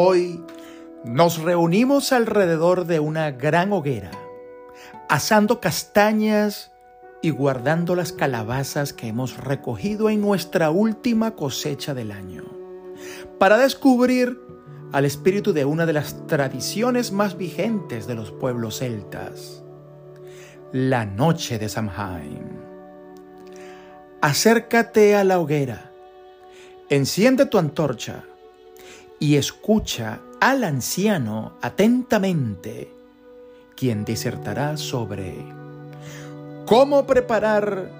Hoy nos reunimos alrededor de una gran hoguera, asando castañas y guardando las calabazas que hemos recogido en nuestra última cosecha del año, para descubrir al espíritu de una de las tradiciones más vigentes de los pueblos celtas, la noche de Samhain. Acércate a la hoguera, enciende tu antorcha y escucha al anciano atentamente, quien disertará sobre cómo preparar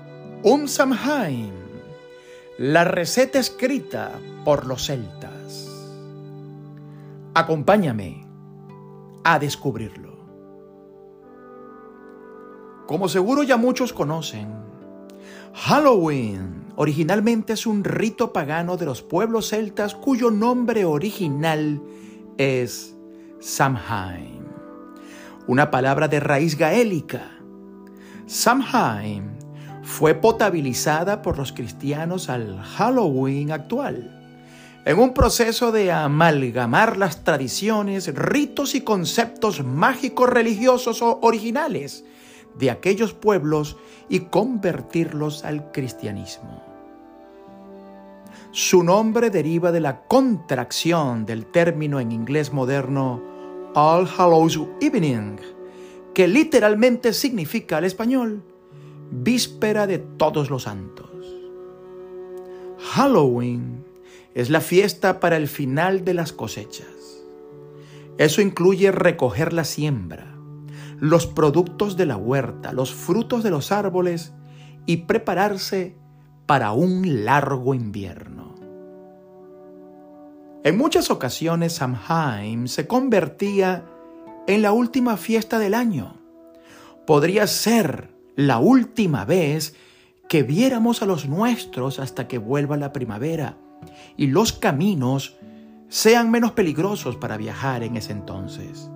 un Samhain, la receta escrita por los celtas. Acompáñame a descubrirlo. Como seguro ya muchos conocen, Halloween originalmente es un rito pagano de los pueblos celtas cuyo nombre original es Samhain, una palabra de raíz gaélica. Samhain fue potabilizada por los cristianos al Halloween actual, en un proceso de amalgamar las tradiciones, ritos y conceptos mágicos religiosos o originales de aquellos pueblos y convertirlos al cristianismo. Su nombre deriva de la contracción del término en inglés moderno All Hallows Evening, que literalmente significa al español víspera de todos los santos. Halloween es la fiesta para el final de las cosechas. Eso incluye recoger la siembra, los productos de la huerta, los frutos de los árboles y prepararse para un largo invierno. En muchas ocasiones Samhain se convertía en la última fiesta del año. Podría ser la última vez que viéramos a los nuestros hasta que vuelva la primavera y los caminos sean menos peligrosos para viajar en ese entonces.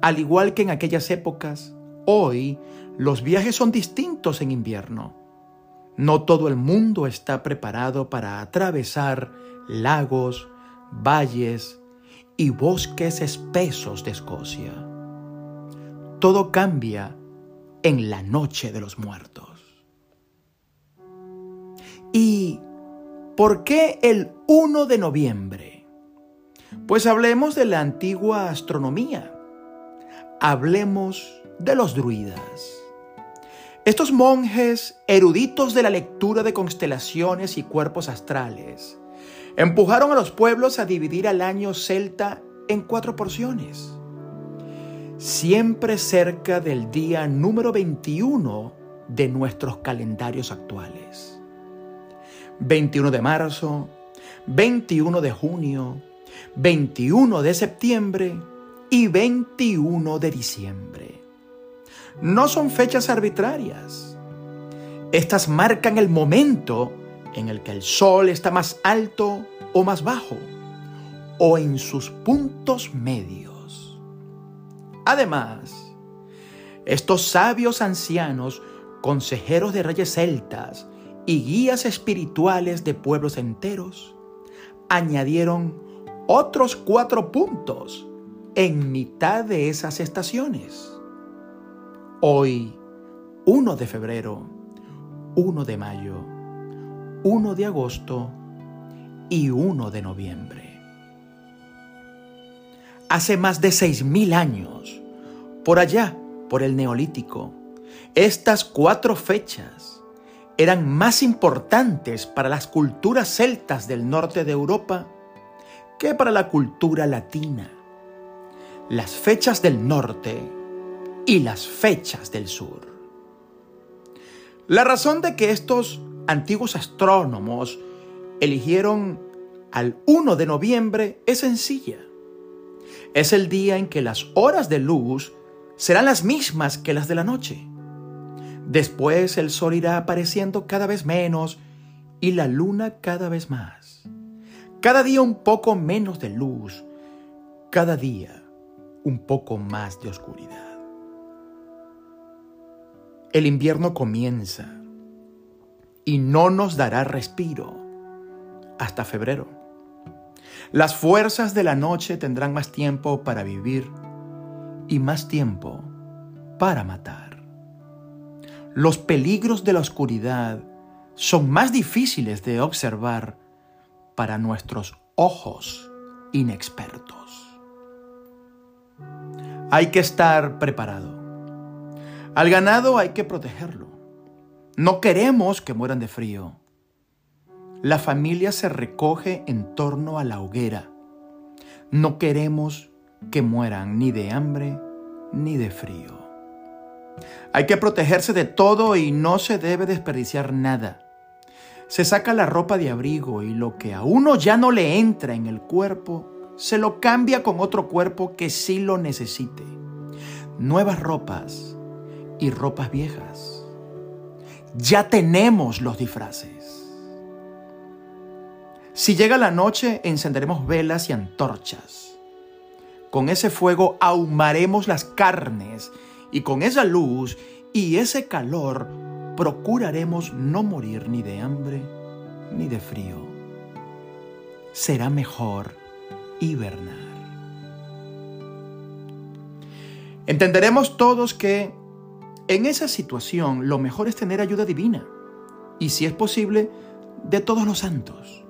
Al igual que en aquellas épocas, hoy los viajes son distintos en invierno. No todo el mundo está preparado para atravesar lagos, valles y bosques espesos de Escocia. Todo cambia en la noche de los muertos. ¿Y por qué el 1 de noviembre? Pues hablemos de la antigua astronomía hablemos de los druidas. Estos monjes eruditos de la lectura de constelaciones y cuerpos astrales empujaron a los pueblos a dividir al año celta en cuatro porciones, siempre cerca del día número 21 de nuestros calendarios actuales. 21 de marzo, 21 de junio, 21 de septiembre y 21 de diciembre. No son fechas arbitrarias. Estas marcan el momento en el que el sol está más alto o más bajo, o en sus puntos medios. Además, estos sabios ancianos, consejeros de reyes celtas y guías espirituales de pueblos enteros, añadieron otros cuatro puntos en mitad de esas estaciones. Hoy, 1 de febrero, 1 de mayo, 1 de agosto y 1 de noviembre. Hace más de 6.000 años, por allá, por el neolítico, estas cuatro fechas eran más importantes para las culturas celtas del norte de Europa que para la cultura latina las fechas del norte y las fechas del sur. La razón de que estos antiguos astrónomos eligieron al 1 de noviembre es sencilla. Es el día en que las horas de luz serán las mismas que las de la noche. Después el sol irá apareciendo cada vez menos y la luna cada vez más. Cada día un poco menos de luz. Cada día un poco más de oscuridad. El invierno comienza y no nos dará respiro hasta febrero. Las fuerzas de la noche tendrán más tiempo para vivir y más tiempo para matar. Los peligros de la oscuridad son más difíciles de observar para nuestros ojos inexpertos. Hay que estar preparado. Al ganado hay que protegerlo. No queremos que mueran de frío. La familia se recoge en torno a la hoguera. No queremos que mueran ni de hambre ni de frío. Hay que protegerse de todo y no se debe desperdiciar nada. Se saca la ropa de abrigo y lo que a uno ya no le entra en el cuerpo, se lo cambia con otro cuerpo que sí lo necesite. Nuevas ropas y ropas viejas. Ya tenemos los disfraces. Si llega la noche, encenderemos velas y antorchas. Con ese fuego ahumaremos las carnes y con esa luz y ese calor procuraremos no morir ni de hambre ni de frío. Será mejor hibernar. Entenderemos todos que en esa situación lo mejor es tener ayuda divina y si es posible de todos los santos,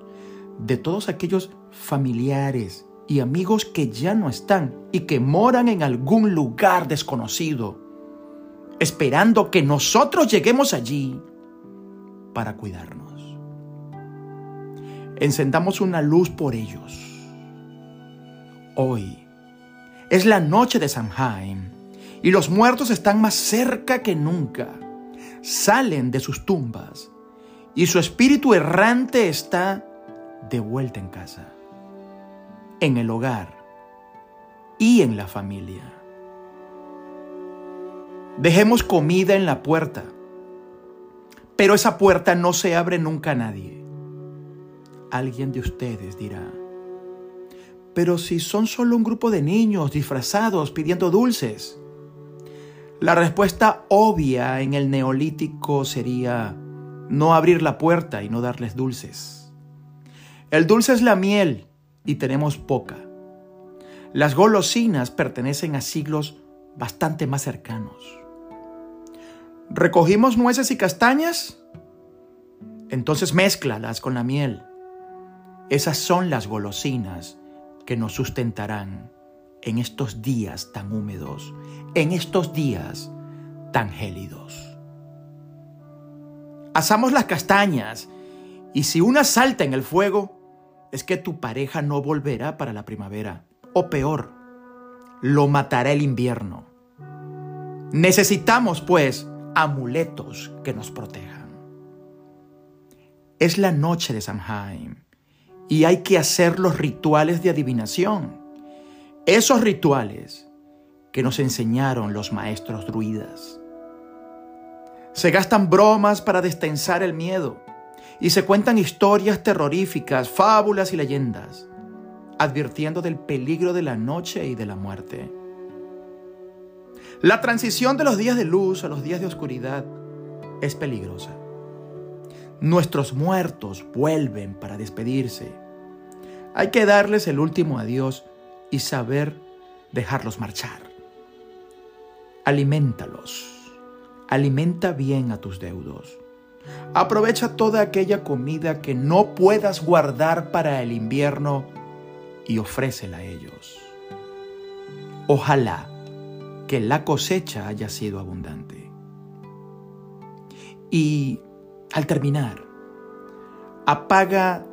de todos aquellos familiares y amigos que ya no están y que moran en algún lugar desconocido, esperando que nosotros lleguemos allí para cuidarnos. Encendamos una luz por ellos. Hoy es la noche de Samhain y los muertos están más cerca que nunca. Salen de sus tumbas y su espíritu errante está de vuelta en casa en el hogar y en la familia. Dejemos comida en la puerta, pero esa puerta no se abre nunca a nadie. Alguien de ustedes dirá, pero si son solo un grupo de niños disfrazados pidiendo dulces. La respuesta obvia en el neolítico sería no abrir la puerta y no darles dulces. El dulce es la miel y tenemos poca. Las golosinas pertenecen a siglos bastante más cercanos. ¿Recogimos nueces y castañas? Entonces mézclalas con la miel. Esas son las golosinas que nos sustentarán en estos días tan húmedos, en estos días tan gélidos. Asamos las castañas y si una salta en el fuego, es que tu pareja no volverá para la primavera. O peor, lo matará el invierno. Necesitamos, pues, amuletos que nos protejan. Es la noche de Samhain y hay que hacer los rituales de adivinación. Esos rituales que nos enseñaron los maestros druidas. Se gastan bromas para destensar el miedo y se cuentan historias terroríficas, fábulas y leyendas, advirtiendo del peligro de la noche y de la muerte. La transición de los días de luz a los días de oscuridad es peligrosa. Nuestros muertos vuelven para despedirse. Hay que darles el último adiós y saber dejarlos marchar. Alimentalos. Alimenta bien a tus deudos. Aprovecha toda aquella comida que no puedas guardar para el invierno y ofrécela a ellos. Ojalá que la cosecha haya sido abundante. Y al terminar, apaga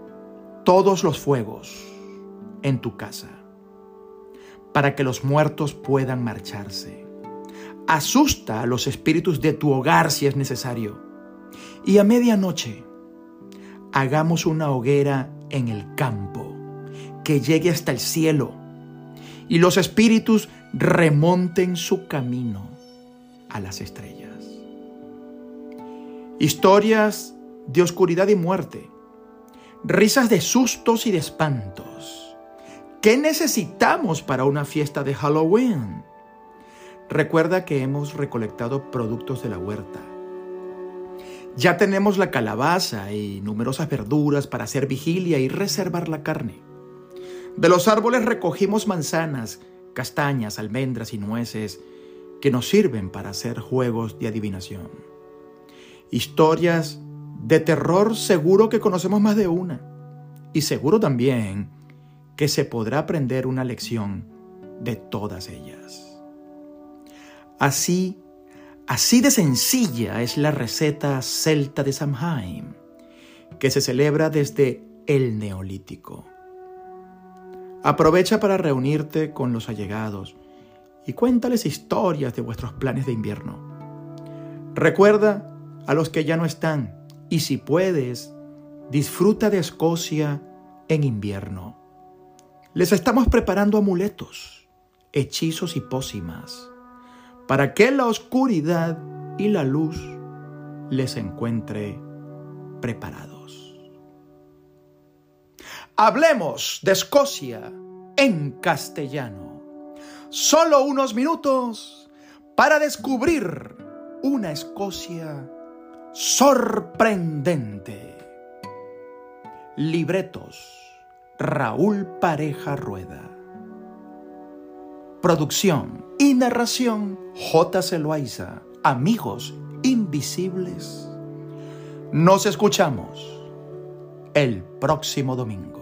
todos los fuegos en tu casa para que los muertos puedan marcharse. Asusta a los espíritus de tu hogar si es necesario y a medianoche hagamos una hoguera en el campo que llegue hasta el cielo y los espíritus remonten su camino a las estrellas. Historias de oscuridad y muerte, risas de sustos y de espantos. ¿Qué necesitamos para una fiesta de Halloween? Recuerda que hemos recolectado productos de la huerta ya tenemos la calabaza y numerosas verduras para hacer vigilia y reservar la carne. De los árboles recogimos manzanas, castañas, almendras y nueces que nos sirven para hacer juegos de adivinación. Historias de terror seguro que conocemos más de una. Y seguro también que se podrá aprender una lección de todas ellas. Así, así de sencilla es la receta celta de Samhain, que se celebra desde el Neolítico. Aprovecha para reunirte con los allegados y cuéntales historias de vuestros planes de invierno. Recuerda a los que ya no están y si puedes, disfruta de Escocia en invierno. Les estamos preparando amuletos, hechizos y pócimas para que la oscuridad y la luz les encuentre preparados. Hablemos de Escocia en castellano. Solo unos minutos para descubrir una Escocia sorprendente. Libretos Raúl Pareja Rueda. Producción y narración J. Celoaiza. Amigos invisibles. Nos escuchamos el próximo domingo.